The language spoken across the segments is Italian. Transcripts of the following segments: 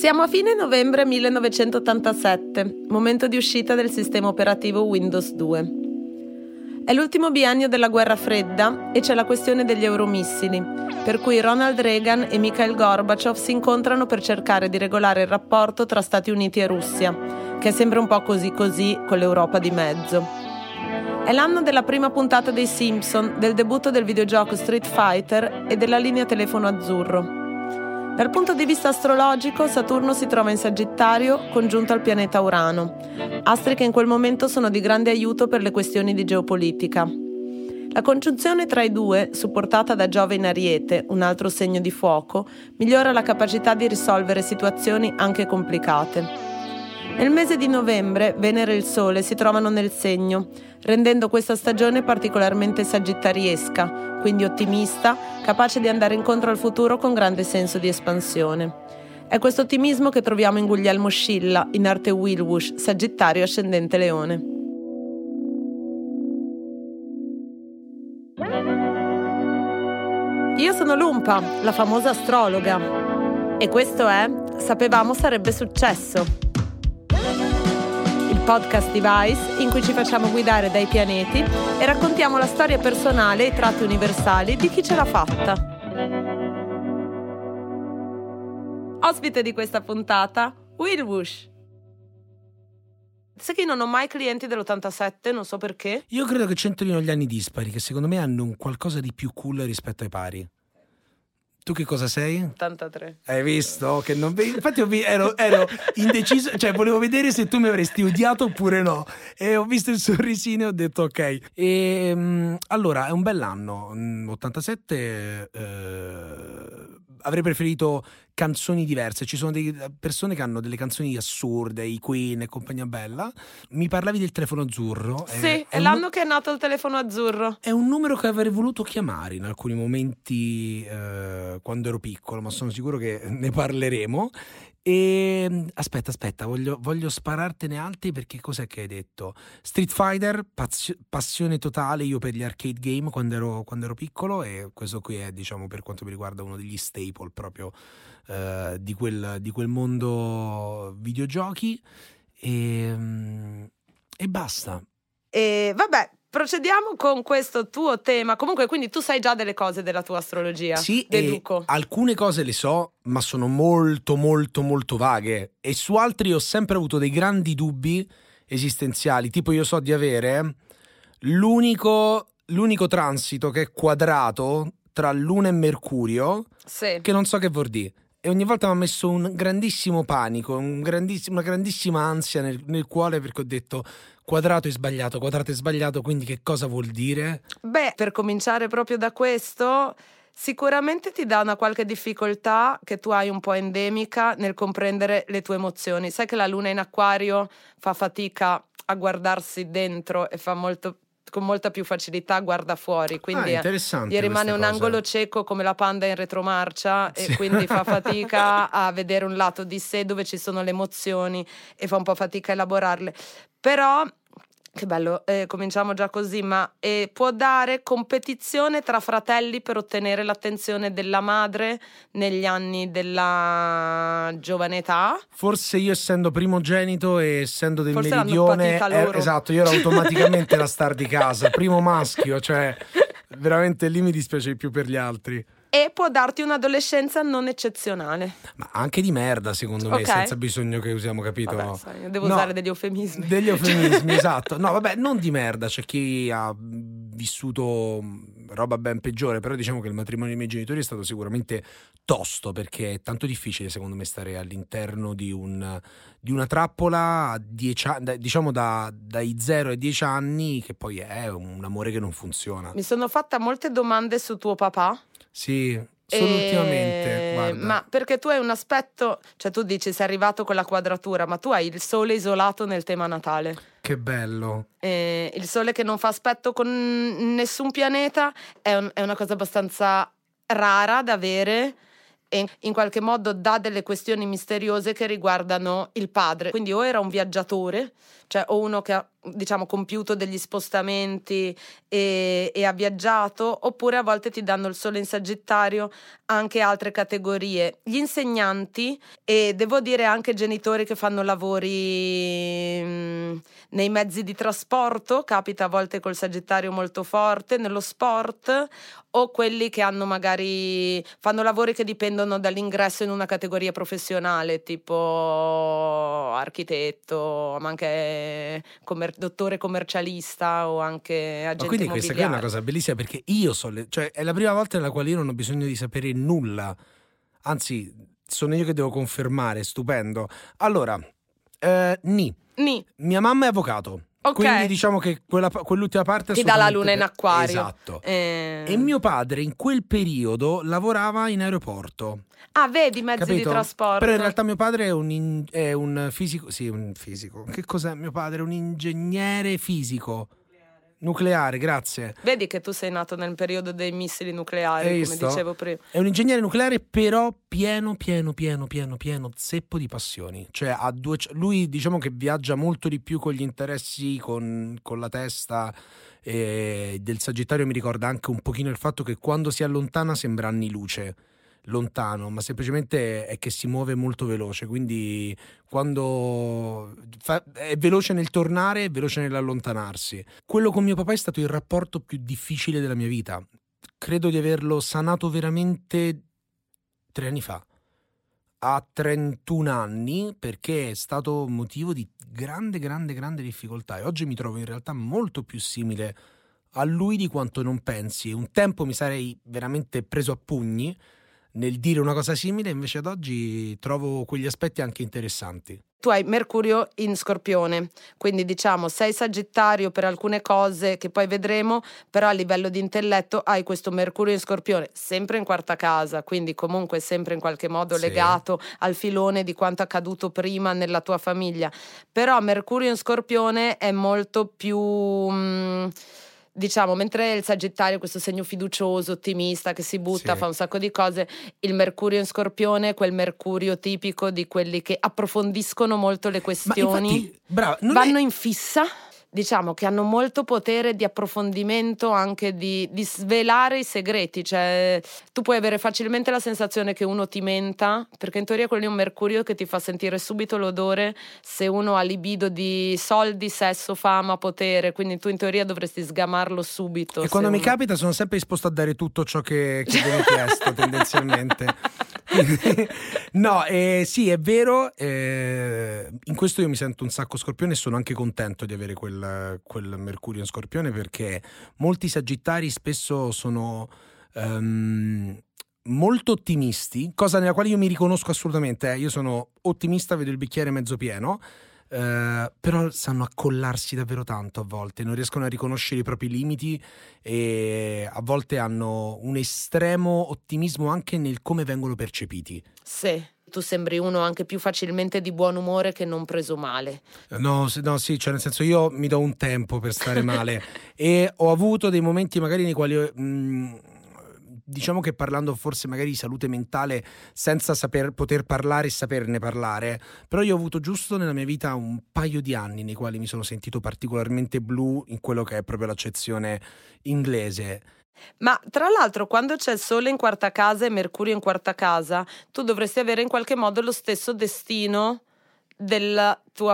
Siamo a fine novembre 1987, momento di uscita del sistema operativo Windows 2. È l'ultimo biennio della guerra fredda e c'è la questione degli euromissili, per cui Ronald Reagan e Mikhail Gorbachev si incontrano per cercare di regolare il rapporto tra Stati Uniti e Russia, che sembra un po' così così con l'Europa di mezzo. È l'anno della prima puntata dei Simpson, del debutto del videogioco Street Fighter e della linea telefono azzurro. Dal punto di vista astrologico, Saturno si trova in Sagittario congiunto al pianeta Urano, astri che in quel momento sono di grande aiuto per le questioni di geopolitica. La congiunzione tra i due, supportata da Giove in Ariete, un altro segno di fuoco, migliora la capacità di risolvere situazioni anche complicate. Nel mese di novembre Venere e il Sole si trovano nel segno, rendendo questa stagione particolarmente sagittariesca, quindi ottimista, capace di andare incontro al futuro con grande senso di espansione. È questo ottimismo che troviamo in Guglielmo Scilla, in arte Wilwush, Sagittario ascendente Leone. Io sono Lumpa, la famosa astrologa. E questo è Sapevamo sarebbe successo podcast Device in cui ci facciamo guidare dai pianeti e raccontiamo la storia personale e i tratti universali di chi ce l'ha fatta. Ospite di questa puntata, Will Wush. Sai che non ho mai clienti dell'87, non so perché. Io credo che c'entrino gli anni dispari, che secondo me hanno un qualcosa di più cool rispetto ai pari. Tu che cosa sei? 83. Hai visto? Che non... Infatti ero, ero, indeciso, cioè volevo vedere se tu mi avresti odiato oppure no. E ho visto il sorrisino e ho detto ok. E, um, allora, è un bell'anno. 87 eh, avrei preferito canzoni diverse. Ci sono delle persone che hanno delle canzoni assurde, i Queen e compagnia bella. Mi parlavi del telefono azzurro. Sì, è, è l'anno un... che è nato il telefono azzurro. È un numero che avrei voluto chiamare in alcuni momenti eh, quando ero piccolo, ma sono sicuro che ne parleremo. E ehm, aspetta, aspetta, voglio, voglio, sparartene altri perché cos'è che hai detto? Street Fighter, pazio, passione totale io per gli arcade game quando ero, quando ero, piccolo e questo qui è, diciamo, per quanto mi riguarda uno degli staple proprio eh, di, quel, di, quel, mondo videogiochi e, ehm, e basta. E vabbè, Procediamo con questo tuo tema. Comunque, quindi tu sai già delle cose della tua astrologia. Sì, alcune cose le so, ma sono molto, molto, molto vaghe. E su altri ho sempre avuto dei grandi dubbi esistenziali. Tipo, io so di avere l'unico, l'unico transito che è quadrato tra Luna e Mercurio, sì. che non so che vuol dire e ogni volta mi ha messo un grandissimo panico, un grandissimo, una grandissima ansia nel, nel, cuore perché ho detto quadrato è sbagliato, quadrato è sbagliato, quindi che cosa vuol dire? Beh, per cominciare proprio da questo, sicuramente ti dà una qualche difficoltà che tu hai un po' endemica nel comprendere le tue emozioni. Sai che la luna in acquario fa fatica a guardarsi dentro e fa molto con molta più facilità guarda fuori, quindi ah, gli rimane un angolo cieco come la panda in retromarcia sì. e quindi fa fatica a vedere un lato di sé dove ci sono le emozioni e fa un po' fatica a elaborarle. Però che bello, eh, cominciamo già così, ma eh, può dare competizione tra fratelli per ottenere l'attenzione della madre negli anni della giovane età? Forse io essendo primogenito e essendo del Forse meridione, eh, esatto, io ero automaticamente la star di casa, primo maschio, cioè veramente lì mi dispiace di più per gli altri e può darti un'adolescenza non eccezionale. Ma anche di merda, secondo me, okay. senza bisogno che usiamo, capito? Vabbè, sai, devo no, usare degli eufemismi. Degli eufemismi, esatto. No, vabbè, non di merda, c'è chi ha vissuto roba ben peggiore, però diciamo che il matrimonio dei miei genitori è stato sicuramente tosto perché è tanto difficile, secondo me, stare all'interno di, un, di una trappola a dieci, diciamo da, dai 0 ai 10 anni, che poi è un amore che non funziona. Mi sono fatta molte domande su tuo papà sì, solo e... ultimamente. Guarda. Ma perché tu hai un aspetto, cioè tu dici sei arrivato con la quadratura, ma tu hai il sole isolato nel tema natale. Che bello. E il sole che non fa aspetto con nessun pianeta è, un, è una cosa abbastanza rara da avere e in qualche modo dà delle questioni misteriose che riguardano il padre. Quindi o era un viaggiatore, cioè o uno che ha diciamo compiuto degli spostamenti e, e, ha viaggiato oppure a volte ti danno il sole in sagittario anche altre categorie. Gli insegnanti e devo dire anche genitori che fanno lavori mh, nei mezzi di trasporto capita a volte col sagittario molto forte nello sport o quelli che hanno magari fanno lavori che dipendono dall'ingresso in una categoria professionale tipo architetto ma anche commerciale commer- dottore commercialista o anche agente Ma quindi questa qui è una cosa bellissima perché io so, le- cioè è la prima volta nella quale io non ho bisogno di sapere nulla, anzi sono io che devo confermare, stupendo. Allora, eh, Ni. Ni. Mia mamma è avvocato. Okay. Quindi diciamo che quella, quell'ultima parte ti dà la luna in acquario. Esatto. Eh... E mio padre in quel periodo lavorava in aeroporto. Ah, vedi mezzi Capito? di trasporto. Però in realtà mio padre è un, in, è un fisico. Sì, un fisico. Che cos'è mio padre? Un ingegnere fisico. Nucleare, grazie. Vedi che tu sei nato nel periodo dei missili nucleari, Hai come visto? dicevo prima. È un ingegnere nucleare, però pieno, pieno, pieno, pieno, pieno, zeppo di passioni. Cioè, ha due, lui diciamo che viaggia molto di più con gli interessi, con, con la testa. E del Sagittario mi ricorda anche un pochino il fatto che quando si allontana sembra anni luce lontano, ma semplicemente è che si muove molto veloce, quindi quando fa, è veloce nel tornare, è veloce nell'allontanarsi. Quello con mio papà è stato il rapporto più difficile della mia vita. Credo di averlo sanato veramente tre anni fa. A 31 anni, perché è stato motivo di grande, grande, grande difficoltà. E oggi mi trovo in realtà molto più simile a lui di quanto non pensi. Un tempo mi sarei veramente preso a pugni nel dire una cosa simile, invece ad oggi trovo quegli aspetti anche interessanti. Tu hai Mercurio in Scorpione, quindi diciamo sei Sagittario per alcune cose che poi vedremo, però a livello di intelletto hai questo Mercurio in Scorpione, sempre in quarta casa, quindi comunque sempre in qualche modo sì. legato al filone di quanto accaduto prima nella tua famiglia. Però Mercurio in Scorpione è molto più... Mh, mm, diciamo, mentre il Sagittario è questo segno fiducioso, ottimista, che si butta, sì. fa un sacco di cose, il Mercurio in Scorpione è quel Mercurio tipico di quelli che approfondiscono molto le questioni, infatti, brava, vanno è... in fissa diciamo che hanno molto potere di approfondimento, anche di, di, svelare i segreti. Cioè, tu puoi avere facilmente la sensazione che uno ti menta, perché in teoria quello è un mercurio che ti fa sentire subito l'odore se uno ha libido di soldi, sesso, fama, potere. Quindi tu in teoria dovresti sgamarlo subito. E quando uno... mi capita sono sempre disposto a dare tutto ciò che, che viene chiesto, tendenzialmente. no, eh, sì, è vero. Eh, in questo io mi sento un sacco scorpione e sono anche contento di avere quel, quel Mercurio in scorpione perché molti sagittari spesso sono. Um, molto ottimisti, cosa nella quale io mi riconosco assolutamente. Eh. Io sono ottimista, vedo il bicchiere mezzo pieno. Uh, però sanno accollarsi davvero tanto a volte, non riescono a riconoscere i propri limiti e a volte hanno un estremo ottimismo anche nel come vengono percepiti. Sì. Tu sembri uno anche più facilmente di buon umore che non preso male. No, no sì, cioè nel senso io mi do un tempo per stare male e ho avuto dei momenti magari nei quali... Mh, mm, diciamo che parlando forse magari di salute mentale senza saper, poter parlare e saperne parlare, però io ho avuto giusto nella mia vita un paio di anni nei quali mi sono sentito particolarmente blu in quello che è proprio l'accezione inglese. Ma tra l'altro, quando c'è il Sole in quarta casa e Mercurio in quarta casa, tu dovresti avere in qualche modo lo stesso destino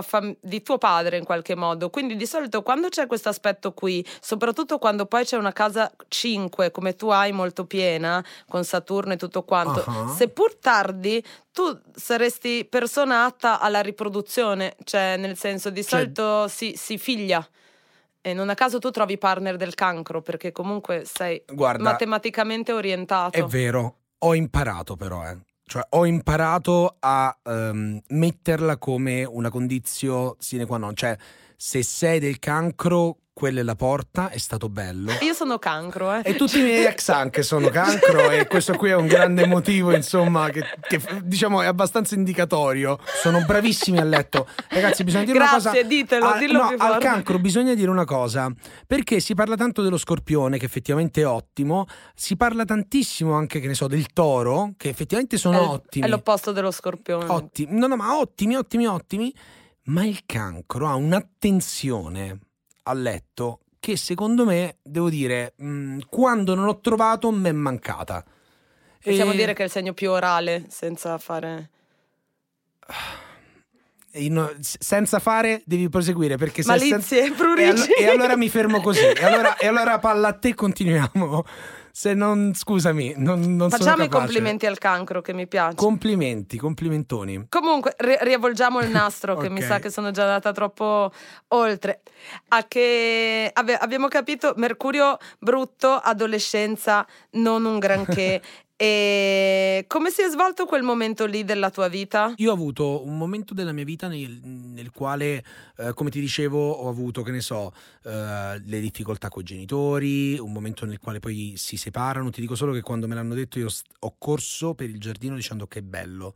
fam- di tuo padre in qualche modo. Quindi di solito quando c'è questo aspetto qui, soprattutto quando poi c'è una casa 5 come tu hai molto piena, con Saturno e tutto quanto, uh-huh. seppur tardi, tu saresti personata alla riproduzione, cioè nel senso di cioè... solito si, si figlia. E non a caso tu trovi partner del cancro perché comunque sei Guarda, matematicamente orientato. È vero, ho imparato però, eh. Cioè, ho imparato a um, metterla come una condizione sine qua non. Cioè, se sei del cancro, quella è la porta, è stato bello. Io sono cancro, eh. E tutti i miei ex anche sono cancro e questo qui è un grande motivo, insomma, che, che diciamo è abbastanza indicatorio. Sono bravissimi a letto. Ragazzi, bisogna dire Grazie, una cosa. Grazie, ditelo, a, dillo no, al cancro bisogna dire una cosa, perché si parla tanto dello scorpione, che effettivamente è ottimo, si parla tantissimo anche, che ne so, del toro, che effettivamente sono è, ottimi. È l'opposto dello scorpione. Ottimi. No, no, ma ottimi, ottimi, ottimi ma il cancro ha un'attenzione a letto che secondo me, devo dire, mh, quando non l'ho trovato mi è mancata. Possiamo e... dire che è il segno più orale, senza fare... No, senza fare devi proseguire perché se Malizie, sen- prurigi. E, allo- e, allora mi fermo così e allora, e allora palla a te continuiamo se non scusami non, non facciamo i complimenti al cancro che mi piace. Complimenti complimentoni. Comunque ri- riavvolgiamo il nastro okay. che mi sa che sono già andata troppo oltre. A che abbiamo capito Mercurio brutto adolescenza non un granché E come si è svolto quel momento lì della tua vita? Io ho avuto un momento della mia vita nel, nel quale, eh, come ti dicevo, ho avuto, che ne so, eh, le difficoltà con i genitori, un momento nel quale poi si separano. Ti dico solo che quando me l'hanno detto io ho corso per il giardino dicendo che bello.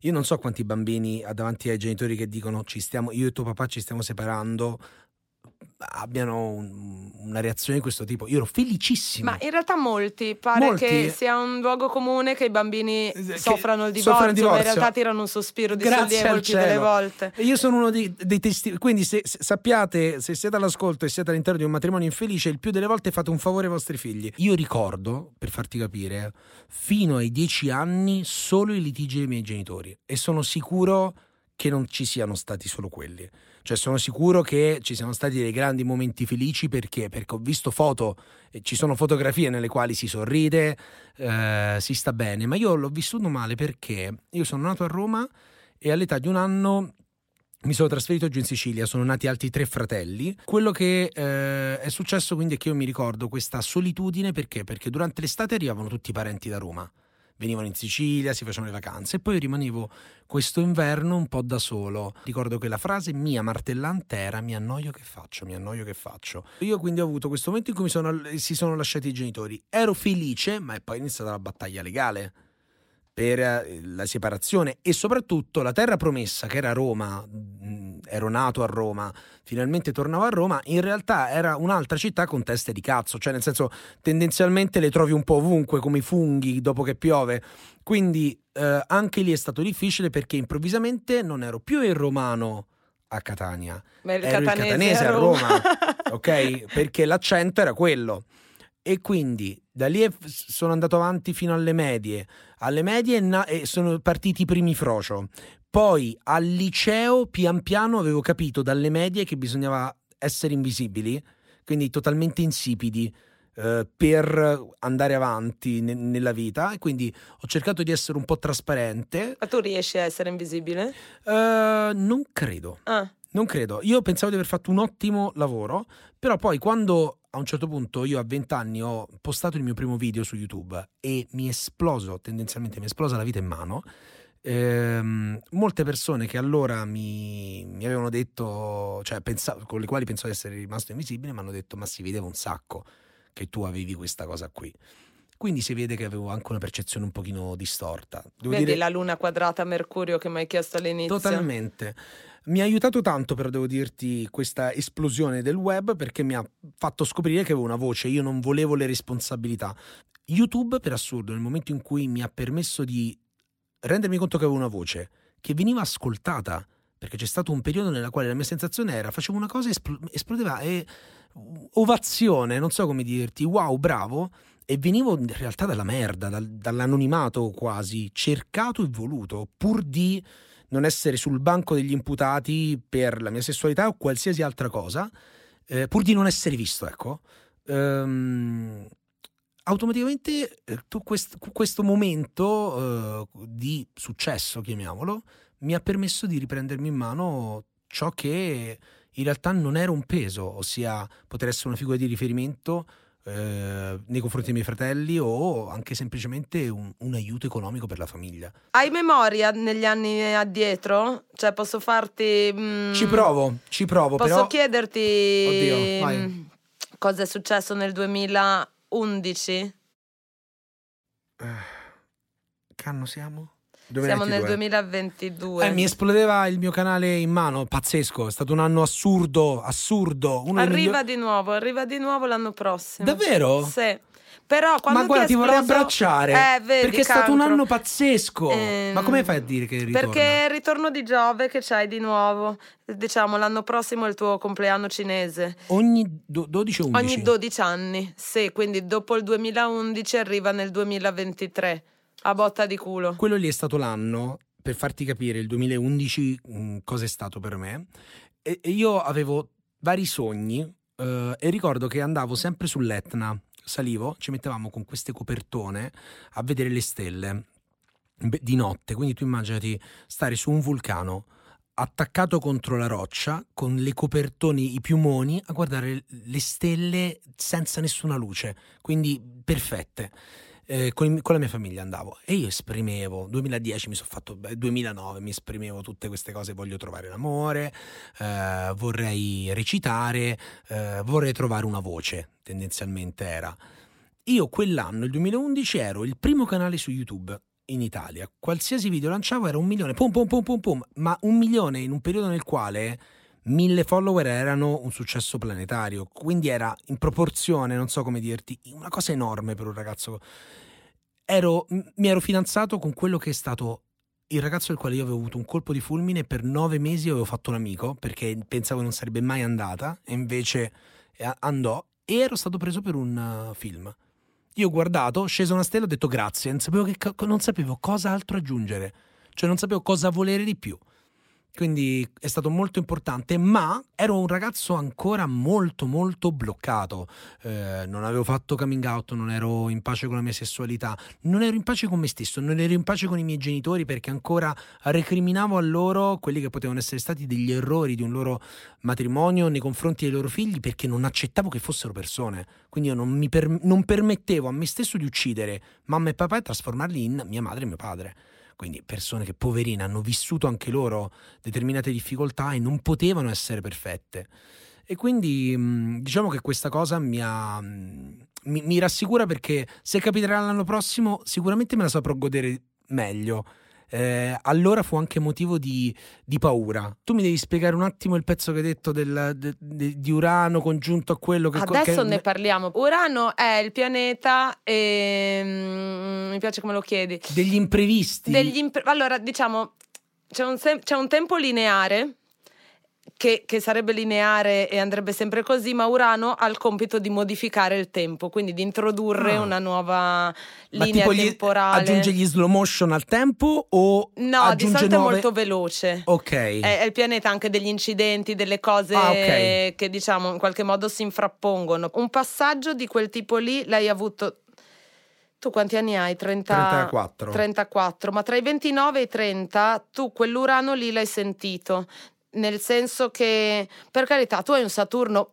Io non so quanti bambini davanti ai genitori che dicono ci stiamo, io e tuo papà ci stiamo separando abbiano un, una reazione di questo tipo. Io ero felicissimo. Ma in realtà molti, pare molti, che sia un luogo comune che i bambini che soffrano il divorzio, il divorzio, ma in realtà tirano un sospiro di sollievo il più delle volte. io sono uno dei, dei testimoni, quindi se, se, sappiate, se siete all'ascolto e siete all'interno di un matrimonio infelice, il più delle volte fate un favore ai vostri figli. Io ricordo, per farti capire, fino ai dieci anni solo i litigi dei miei genitori e sono sicuro che non ci siano stati solo quelli. Cioè sono sicuro che ci siano stati dei grandi momenti felici perché? Perché ho visto foto, e ci sono fotografie nelle quali si sorride, eh, si sta bene, ma io l'ho vissuto male perché io sono nato a Roma e all'età di un anno mi sono trasferito giù in Sicilia, sono nati altri tre fratelli. Quello che eh, è successo quindi è che io mi ricordo questa solitudine perché? Perché durante l'estate arrivavano tutti i parenti da Roma venivano in Sicilia, si facevano le vacanze e poi rimanevo questo inverno un po' da solo. Ricordo che la frase mia martellante era mi annoio che faccio, mi annoio che faccio. Io quindi ho avuto questo momento in cui sono, si sono lasciati i genitori. Ero felice, ma è poi iniziata la battaglia legale per eh, la separazione e soprattutto la terra promessa che era Roma, ero nato a Roma, finalmente tornavo a Roma, in realtà era un'altra città con teste di cazzo, cioè nel senso tendenzialmente le trovi un po' ovunque come i funghi dopo che piove, quindi eh, anche lì è stato difficile perché improvvisamente non ero più il romano a Catania, Ma ero catanese il catanese a Roma, a Roma ok? Perché l'accento era quello. E quindi da lì sono andato avanti fino alle medie. Alle medie na- sono partiti i primi frocio. Poi al liceo, pian piano, avevo capito dalle medie che bisognava essere invisibili, quindi totalmente insipidi. Uh, per andare avanti ne- nella vita e quindi ho cercato di essere un po' trasparente. Ma tu riesci a essere invisibile? Uh, non credo. Ah. Non credo. Io pensavo di aver fatto un ottimo lavoro, però poi quando a un certo punto io a 20 anni ho postato il mio primo video su YouTube e mi è esploso, tendenzialmente mi è esplosa la vita in mano. Ehm, molte persone che allora mi, mi avevano detto, cioè pensavo, con le quali pensavo di essere rimasto invisibile, mi hanno detto: Ma si vedeva un sacco che tu avevi questa cosa qui. Quindi si vede che avevo anche una percezione un pochino distorta. Devo Vedi dire... la luna quadrata Mercurio che mi hai chiesto all'inizio? Totalmente. Mi ha aiutato tanto, però devo dirti, questa esplosione del web perché mi ha fatto scoprire che avevo una voce, io non volevo le responsabilità. YouTube, per assurdo, nel momento in cui mi ha permesso di rendermi conto che avevo una voce, che veniva ascoltata, perché c'è stato un periodo nella quale la mia sensazione era facevo una cosa e espl- esplodeva e ovazione, non so come dirti, wow, bravo, e venivo in realtà dalla merda, dal, dall'anonimato quasi, cercato e voluto, pur di non essere sul banco degli imputati per la mia sessualità o qualsiasi altra cosa, eh, pur di non essere visto, ecco, ehm, automaticamente eh, quest, questo momento eh, di successo, chiamiamolo, mi ha permesso di riprendermi in mano ciò che in realtà non era un peso, ossia poter essere una figura di riferimento eh, nei confronti dei miei fratelli o anche semplicemente un, un, aiuto economico per la famiglia. Hai memoria negli anni addietro? Cioè posso farti... Mm, ci provo, ci provo. Posso però... chiederti Oddio, mm, cosa è successo nel 2011? Eh, che anno siamo? Siamo 2022. nel 2022. Eh, mi esplodeva il mio canale in mano, pazzesco, è stato un anno assurdo, assurdo. Uno arriva migliori- di nuovo, arriva di nuovo l'anno prossimo. Davvero? Sì. Però quando Ma guarda, ti, vorrei abbracciare. Eh, vedi, perché è stato un anno pazzesco. Ehm, Ma come fai a dire che ritorna? Perché è il ritorno di Giove che c'hai di nuovo. Diciamo, l'anno prossimo è il tuo compleanno cinese. Ogni do- 12 o 11? Ogni 12 anni. Sì, quindi dopo il 2011 arriva nel 2023. A botta di culo. Quello lì è stato l'anno, per farti capire, il 2011 mh, cosa è stato per me. E, e io avevo vari sogni eh, e ricordo che andavo sempre sull'Etna, salivo, ci mettevamo con queste copertone a vedere le stelle di notte. Quindi tu immaginati stare su un vulcano attaccato contro la roccia con le copertoni, i piumoni a guardare le stelle senza nessuna luce, quindi perfette. Eh, con, con la mia famiglia andavo e io esprimevo 2010 mi sono fatto beh, 2009 mi esprimevo tutte queste cose voglio trovare l'amore eh, vorrei recitare eh, vorrei trovare una voce tendenzialmente era. Io quell'anno il 2011 ero il primo canale su YouTube in Italia. Qualsiasi video lanciavo era un milione pum pum pum pum pum ma un milione in un periodo nel quale mille follower erano un successo planetario quindi era in proporzione non so come dirti una cosa enorme per un ragazzo ero, mi ero fidanzato con quello che è stato il ragazzo del quale io avevo avuto un colpo di fulmine per nove mesi avevo fatto un amico perché pensavo non sarebbe mai andata e invece eh, andò e ero stato preso per un uh, film. Io ho guardato, scesa una stella, ho detto grazie, non sapevo, che non sapevo cosa altro aggiungere, cioè non sapevo cosa volere di più. Quindi è stato molto importante, ma ero un ragazzo ancora molto molto bloccato. Eh, non avevo fatto coming out, non ero in pace con la mia sessualità, non ero in pace con me stesso, non ero in pace con i miei genitori perché ancora recriminavo a loro quelli che potevano essere stati degli errori di un loro matrimonio nei confronti dei loro figli perché non accettavo che fossero persone. Quindi io non, per- non permettevo a me stesso di uccidere mamma e papà e trasformarli in mia madre e mio padre. Quindi persone che poverine hanno vissuto anche loro determinate difficoltà e non potevano essere perfette. E quindi mh, diciamo che questa cosa mi, ha, mh, mi, mi rassicura perché se capiterà l'anno prossimo sicuramente me la saprò godere meglio. Eh, allora fu anche motivo di, di paura. Tu mi devi spiegare un attimo il pezzo che hai detto del- de- de- di Urano congiunto a quello che... Adesso che- ne parliamo. Urano è il pianeta e mm, mi piace come lo chiedi. Degli imprevisti. Degli impre- allora, diciamo, c'è un, sem- c'è un tempo lineare che, che sarebbe lineare e andrebbe sempre così, ma Urano ha il compito di modificare il tempo, quindi di introdurre Ah. una nuova Ma linea gli- temporale. aggiunge gli slow motion al tempo o No, di solito nuove... è molto veloce. Ok. È, è il pianeta anche degli incidenti, delle cose Ah, ok. che diciamo in qualche modo si infrappongono. Un passaggio di quel tipo lì l'hai avuto. Tu quanti anni hai? 30... 34. 34, ma tra i 29 e i 30 tu quell'urano lì l'hai sentito, nel senso che per carità tu hai un Saturno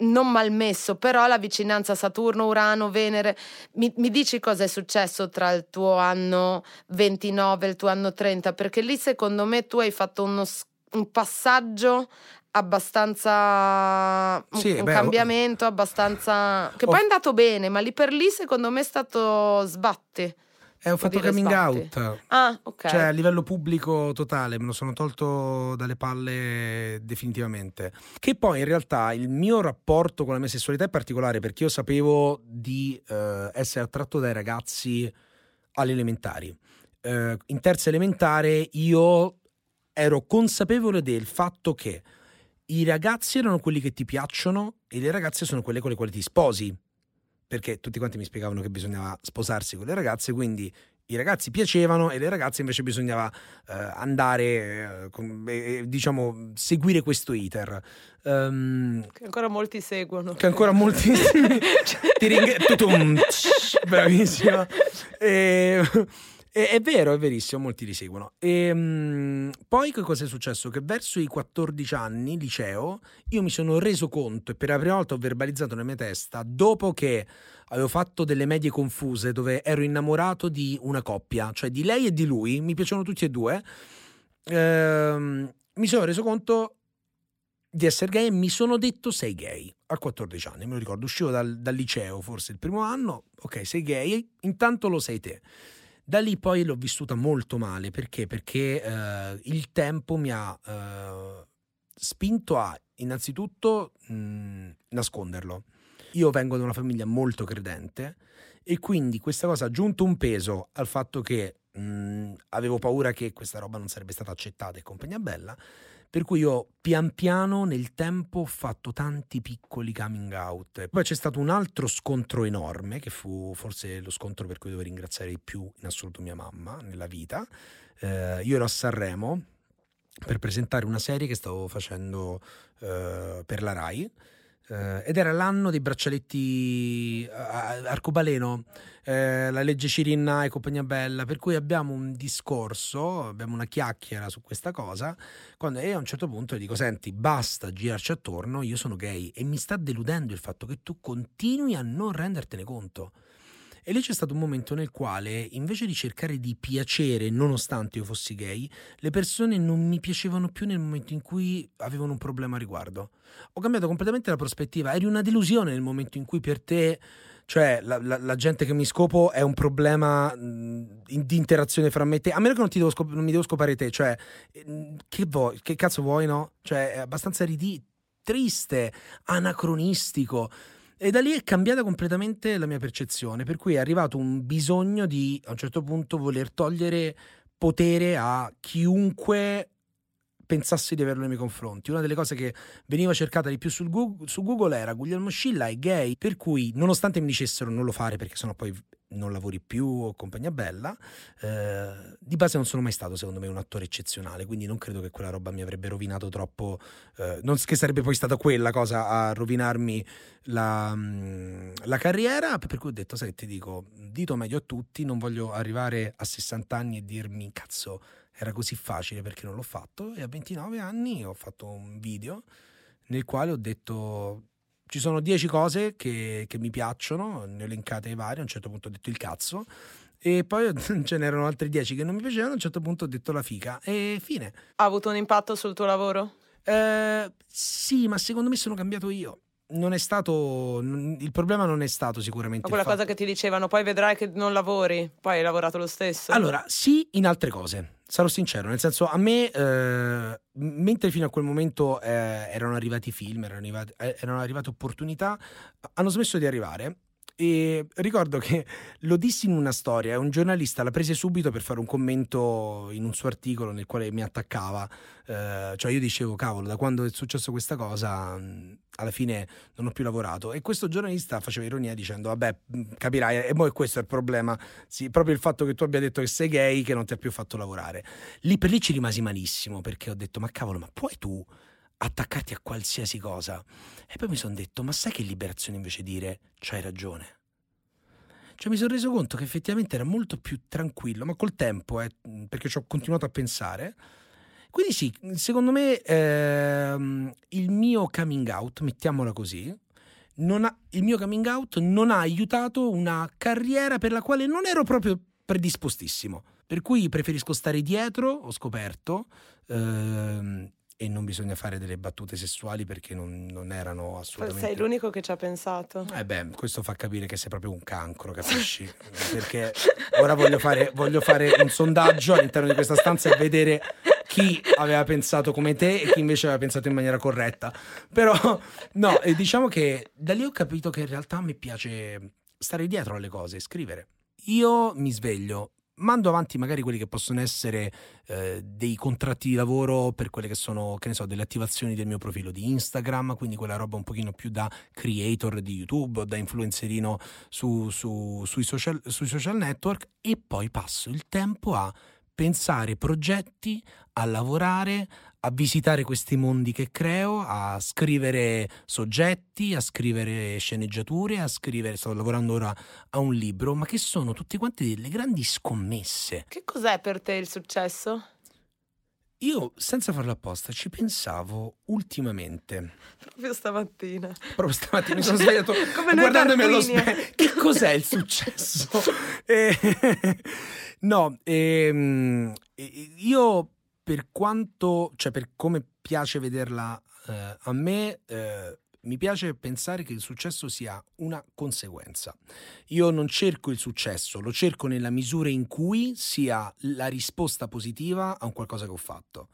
non malmesso, però la vicinanza Saturno, Urano, Venere, mi, mi dici cosa è successo tra il tuo anno 29 e il tuo anno 30? Perché lì secondo me tu hai fatto uno un passaggio abbastanza un- Sì, un beh, cambiamento abbastanza che ho- poi è andato bene ma lì per lì secondo me è stato sbatti Eh, ho fatto coming sbatti. out. ah ok Cioè a livello pubblico totale, me lo sono tolto dalle palle definitivamente. Che poi in realtà il mio rapporto con la mia sessualità è particolare perché io sapevo di eh, essere attratto dai ragazzi alle elementari. Eh, in terza elementare io ero consapevole del fatto che i ragazzi erano quelli che ti piacciono e le ragazze sono quelle con le quali ti sposi. Perché tutti quanti mi spiegavano che bisognava sposarsi con le ragazze, quindi i ragazzi piacevano e le ragazze invece bisognava eh, andare, eh, con- eh, diciamo, seguire questo iter. Ehm, che ancora molti seguono che ancora moltissimi ti ring- tutum, tsh, bravissima e, e- è vero è verissimo molti li seguono. E, mm, poi che cosa è successo? Che verso i 14 anni liceo io mi sono reso conto e per la prima volta ho verbalizzato nella mia testa dopo che avevo fatto delle medie confuse dove ero innamorato di una coppia cioè di lei e di lui mi piacevano tutti e due ehm, mi sono reso conto di essere gay e mi sono detto sei gay. A 14 anni, me lo ricordo, uscivo dal, dal liceo forse il primo anno, ok sei gay, intanto lo sei te. Da lì poi l'ho vissuta molto male perché? Perché eh, il tempo mi ha eh, spinto a innanzitutto mh, nasconderlo. Io vengo da una famiglia molto credente e quindi questa cosa ha aggiunto un peso al fatto che mh, avevo paura che questa roba non sarebbe stata accettata e compagnia bella per cui io pian piano nel tempo ho fatto tanti piccoli coming out. Poi c'è stato un altro scontro enorme, che fu forse lo scontro per cui devo ringraziare di più in assoluto mia mamma nella vita. Eh, io ero a Sanremo per presentare una serie che stavo facendo eh, per la RAI eh, ed era l'anno dei braccialetti eh, arcobaleno, eh, la legge Cirinna e compagnia bella, per cui abbiamo un discorso, abbiamo una chiacchiera su questa cosa, quando e a un certo punto gli dico, senti, basta girarci attorno, io sono gay e mi sta deludendo il fatto che tu continui a non rendertene conto. E lì c'è stato un momento nel quale, invece di cercare di piacere, nonostante io fossi gay, le persone non mi piacevano più nel momento in cui avevano un problema a riguardo. Ho cambiato completamente la prospettiva. Eri una delusione nel momento in cui per te cioè la, la, la, gente che mi scopo è un problema mh, di interazione fra me e te, a meno che non, devo scop- non mi devo scopare te, cioè che, vuoi, che cazzo vuoi, no? Cioè è abbastanza ridì, triste, anacronistico. E da lì è cambiata completamente la mia percezione, per cui è arrivato un bisogno di a un certo punto voler togliere potere a chiunque pensasse di averlo nei miei confronti. Una delle cose che veniva cercata di più Google, su Google era Guglielmo Scilla è gay, per cui nonostante mi dicessero non lo fare perché sennò poi non lavori più o compagnia bella, eh, di base non sono mai stato secondo me un attore eccezionale, quindi non credo che quella roba mi avrebbe rovinato troppo, eh, non che sarebbe poi stata quella cosa a rovinarmi la, mm, la carriera, per cui ho detto, sai, ti dico, dito meglio a tutti, non voglio arrivare a 60 anni e dirmi, cazzo, era così facile perché non l'ho fatto e a 29 anni ho fatto un video nel quale ho detto ci sono 10 cose che, che mi piacciono, ne ho elencate varie, a un certo punto ho detto il cazzo e poi ce n'erano altri 10 che non mi piacevano, a un certo punto ho detto la fica e fine. Ha avuto un impatto sul tuo lavoro? Eh, sì, ma secondo me sono cambiato io non è stato il problema non è stato sicuramente Ma quella cosa che ti dicevano poi vedrai che non lavori poi hai lavorato lo stesso. Allora sì in altre cose sarò sincero nel senso a me eh, mentre fino a quel momento eh, erano arrivati film erano arrivati, eh, erano arrivate opportunità hanno smesso di arrivare e ricordo che lo dissi in una storia, un giornalista la prese subito per fare un commento in un suo articolo nel quale mi attaccava. Eh, cioè io dicevo, cavolo, da quando è successo questa cosa, alla fine non ho più lavorato. E questo giornalista faceva ironia dicendo, vabbè, capirai, e poi questo è il problema. Sì, proprio il fatto che tu abbia detto che sei gay che non ti ha più fatto lavorare. Lì per lì ci rimasi malissimo perché ho detto, ma cavolo, ma puoi tu attaccarti a qualsiasi cosa. E poi mi sono detto, ma sai che liberazione invece dire c'hai ragione? Cioè mi sono reso conto che effettivamente era molto più tranquillo, ma col tempo, eh, perché ci ho continuato a pensare. Quindi sì, secondo me ehm, il mio coming out, mettiamola così, ha, il mio coming out non ha aiutato una carriera per la quale non ero proprio predispostissimo. Per cui preferisco stare dietro, ho scoperto, ehm, e non bisogna fare delle battute sessuali perché non, non, erano assolutamente... Sei l'unico che ci ha pensato. Eh beh, questo fa capire che sei proprio un cancro, capisci? perché ora voglio fare, voglio fare un sondaggio all'interno di questa stanza e vedere chi aveva pensato come te e chi invece aveva pensato in maniera corretta. Però no, diciamo che da lì ho capito che in realtà mi piace stare dietro alle cose, scrivere. Io mi sveglio mando avanti magari quelli che possono essere eh, dei contratti di lavoro per quelle che sono, che ne so, delle attivazioni del mio profilo di Instagram, quindi quella roba un pochino più da creator di YouTube o da influencerino su, su, sui, social, sui social network e poi passo il tempo a pensare progetti, a lavorare, a visitare questi mondi che creo, a scrivere soggetti, a scrivere sceneggiature, a scrivere, sto lavorando ora a un libro, ma che sono tutte quante delle grandi scommesse. Che cos'è per te il successo? Io, senza farlo apposta, ci pensavo ultimamente. Proprio stamattina. Proprio stamattina mi sono svegliato guardandomi allo specchio. Che cos'è il successo? eh, no, ehm, io per quanto, cioè per come piace vederla eh, a me, eh, mi piace pensare che il successo sia una conseguenza. Io non cerco il successo, lo cerco nella misura in cui sia la risposta positiva a un qualcosa che ho fatto.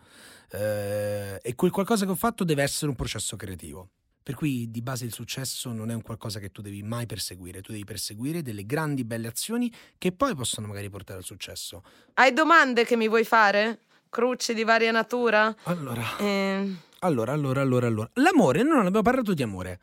Eh, e quel qualcosa che ho fatto deve essere un processo creativo. Per cui di base il successo non è un qualcosa che tu devi mai perseguire, tu devi perseguire delle grandi belle azioni che poi possono magari portare al successo. Hai domande che mi vuoi fare? Cruci di varia natura? Allora. Eh... Allora, allora, allora, allora. L'amore, noi non abbiamo parlato di amore.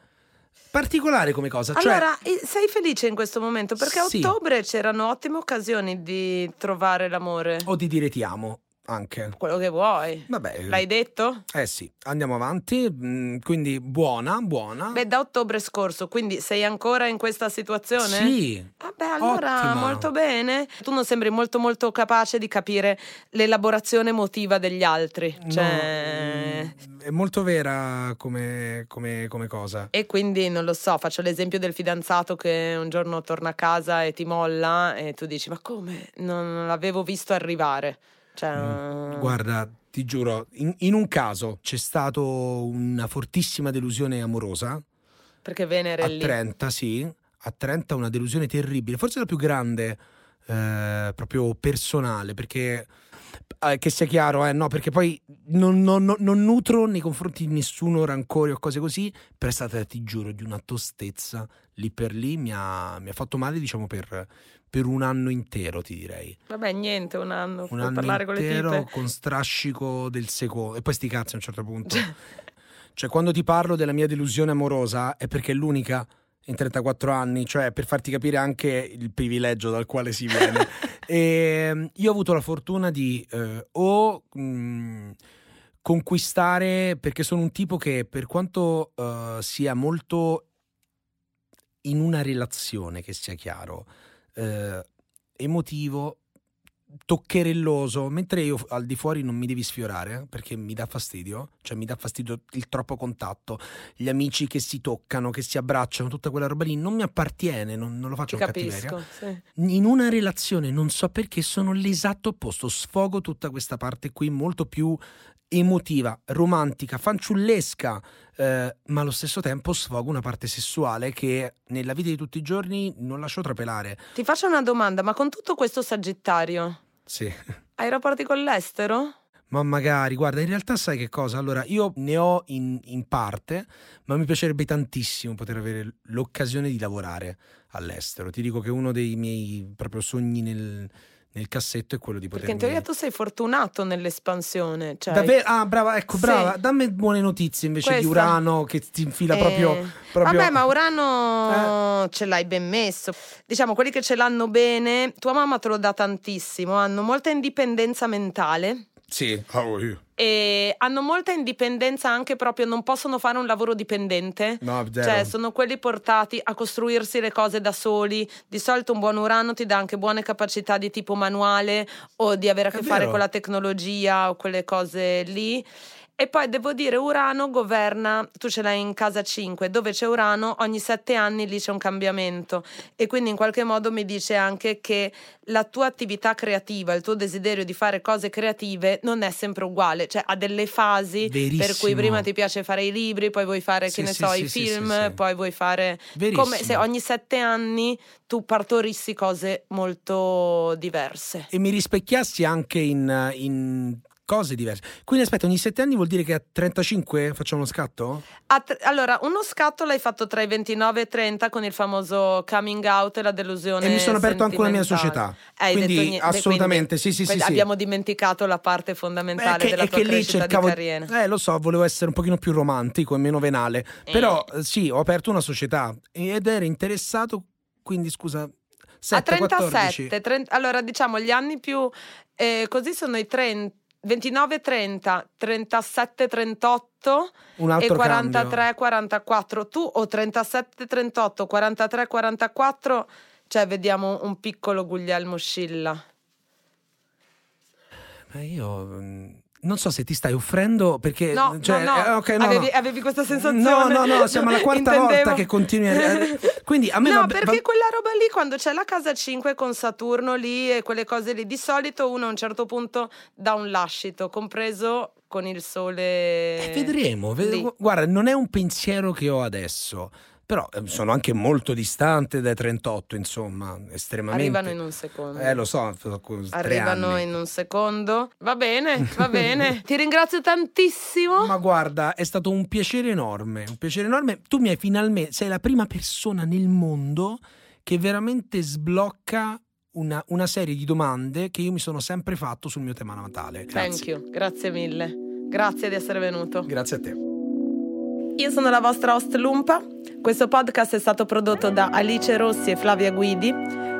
Particolare come cosa. Cioè allora, sei felice in questo momento? Perché a sì. ottobre c'erano ottime occasioni di trovare l'amore. O di dire ti amo anche. Quello che vuoi. Vabbè. L'hai detto? Eh sì, andiamo avanti. Mm, quindi buona, buona. Beh, da ottobre scorso, quindi sei ancora in questa situazione? Sì. Vabbè, allora Ottima. molto bene. Tu non sembri molto molto capace di capire l'elaborazione emotiva degli altri. Cioè... No, mm, è molto vera come, come, come cosa. E quindi non lo so, faccio l'esempio del fidanzato che un giorno torna a casa e ti molla e tu dici ma come? Non l'avevo visto arrivare. Cioè... Mm. Guarda, ti giuro, in, in, un caso c'è stata una fortissima delusione amorosa. Perché Venere a lì. 30, sì. A 30 una delusione terribile, forse la più grande, eh, proprio personale, perché eh, che sia chiaro, eh, no, perché poi non, non, non, nutro nei confronti di nessuno rancore o cose così, però è stata, ti giuro, di una tostezza lì per lì, mi ha, mi ha fatto male, diciamo, per, per un anno intero, ti direi. Vabbè, niente, un anno. Un anno parlare intero con le tipe. con strascico del secondo. E poi sti cazzi a un certo punto. cioè, quando ti parlo della mia delusione amorosa è perché è l'unica in 34 anni, cioè per farti capire anche il privilegio dal quale si viene. e ehm, io ho avuto la fortuna di eh, o mh, mm, conquistare, perché sono un tipo che per quanto uh, sia molto in una relazione, che sia chiaro, eh, emotivo, toccherelloso, mentre io al di fuori non mi devi sfiorare perché mi dà fastidio, cioè mi dà fastidio il troppo contatto, gli amici che si toccano, che si abbracciano, tutta quella roba lì non mi appartiene, non, non lo faccio Ti capisco, cattiveria. Sì. In una relazione non so perché sono l'esatto opposto, sfogo tutta questa parte qui molto più emotiva, romantica, fanciullesca, eh, ma allo stesso tempo sfogo una parte sessuale che nella vita di tutti i giorni non lascio trapelare. Ti faccio una domanda, ma con tutto questo Sagittario? Sì. Hai rapporti con l'estero? Ma magari, guarda, in realtà sai che cosa? Allora, io ne ho in, in parte, ma mi piacerebbe tantissimo poter avere l'occasione di lavorare all'estero. Ti dico che uno dei miei proprio sogni nel, nel cassetto è quello di poter. Perché in teoria tu sei fortunato nell'espansione. Cioè... Davvero? Ah, brava, ecco, brava. Sì. Dammi buone notizie invece Questa... di Urano che ti infila eh... proprio, proprio, Vabbè, ma Urano eh. ce l'hai ben messo. Diciamo, quelli che ce l'hanno bene, tua mamma te lo dà tantissimo, hanno molta indipendenza mentale. Sì, e hanno molta indipendenza anche proprio, non possono fare un lavoro dipendente. No. Cioè, sono quelli portati a costruirsi le cose da soli. Di solito un buon urano ti dà anche buone capacità di tipo manuale o di avere a che fare con la tecnologia o quelle cose lì. E poi devo dire, Urano governa, tu ce l'hai in casa 5, dove c'è Urano, ogni sette anni lì c'è un cambiamento. E quindi in qualche modo mi dice anche che la tua attività creativa, il tuo desiderio di fare cose creative non è sempre uguale, cioè ha delle fasi Verissimo. per cui prima ti piace fare i libri, poi vuoi fare, sì, che ne sì, so, sì, i film, poi vuoi fare... Verissimo. Come se ogni sette anni tu partorissi cose molto diverse. E mi rispecchiassi anche in, in cose diverse. Quindi aspetta, ogni sette anni vuol dire che a 35 facciamo uno scatto? Tre, allora, uno scatto l'hai fatto tra i 29 e i 30 con il famoso coming out e la delusione. E mi sono aperto anche una mia società. Eh, quindi niente, assolutamente, quindi, sì, sì, sì, Abbiamo dimenticato la parte fondamentale Beh, che, della tua che lì cercavo, di carriera. Eh, lo so, volevo essere un pochino più romantico e meno venale. Eh. Però sì, ho aperto una società ed ero interessato, quindi scusa, 7, a 37, 30, allora diciamo gli anni più eh, così sono i 30 29, 30, 37, 38 e 43, cambio. 44. Tu o 37, 38, 43, 44, cioè vediamo un piccolo Guglielmo Scilla. Ma io mm, non so se ti stai offrendo perché no, cioè, no, no. Eh, okay, no, avevi, avevi, questa sensazione. No no no siamo alla quarta volta che continui a, Quindi a me No, va- perché quella roba lì, quando c'è la casa 5 con Saturno lì e quelle cose lì, di solito uno a un certo punto dà un lascito, compreso con il sole. Eh, vedremo, ved- guarda, non è un pensiero che ho adesso, però eh, sono anche molto distante dai 38, insomma, estremamente. Arrivano in un secondo. Eh, lo so, Arrivano in un secondo. Va bene, va bene. Ti ringrazio tantissimo. Ma guarda, è stato un piacere enorme, un piacere enorme. Tu mi hai finalmente, sei la prima persona nel mondo che veramente sblocca una, una serie di domande che io mi sono sempre fatto sul mio tema natale. Thank Grazie. you, grazie mille. Grazie di essere venuto. Grazie a te. Io sono la vostra host Lumpa. Questo podcast è stato prodotto da Alice Rossi e Flavia Guidi,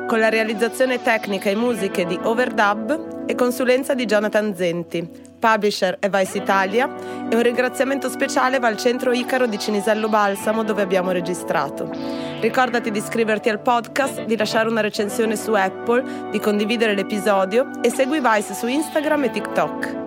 con la realizzazione tecnica e musiche di Overdub e consulenza di Jonathan Zenti, publisher è Vice Italia e un ringraziamento speciale va al centro Icaro di Cinisello Balsamo dove abbiamo registrato. Ricordati di iscriverti al podcast, di lasciare una recensione su Apple, di condividere l'episodio e segui Vice su Instagram e TikTok.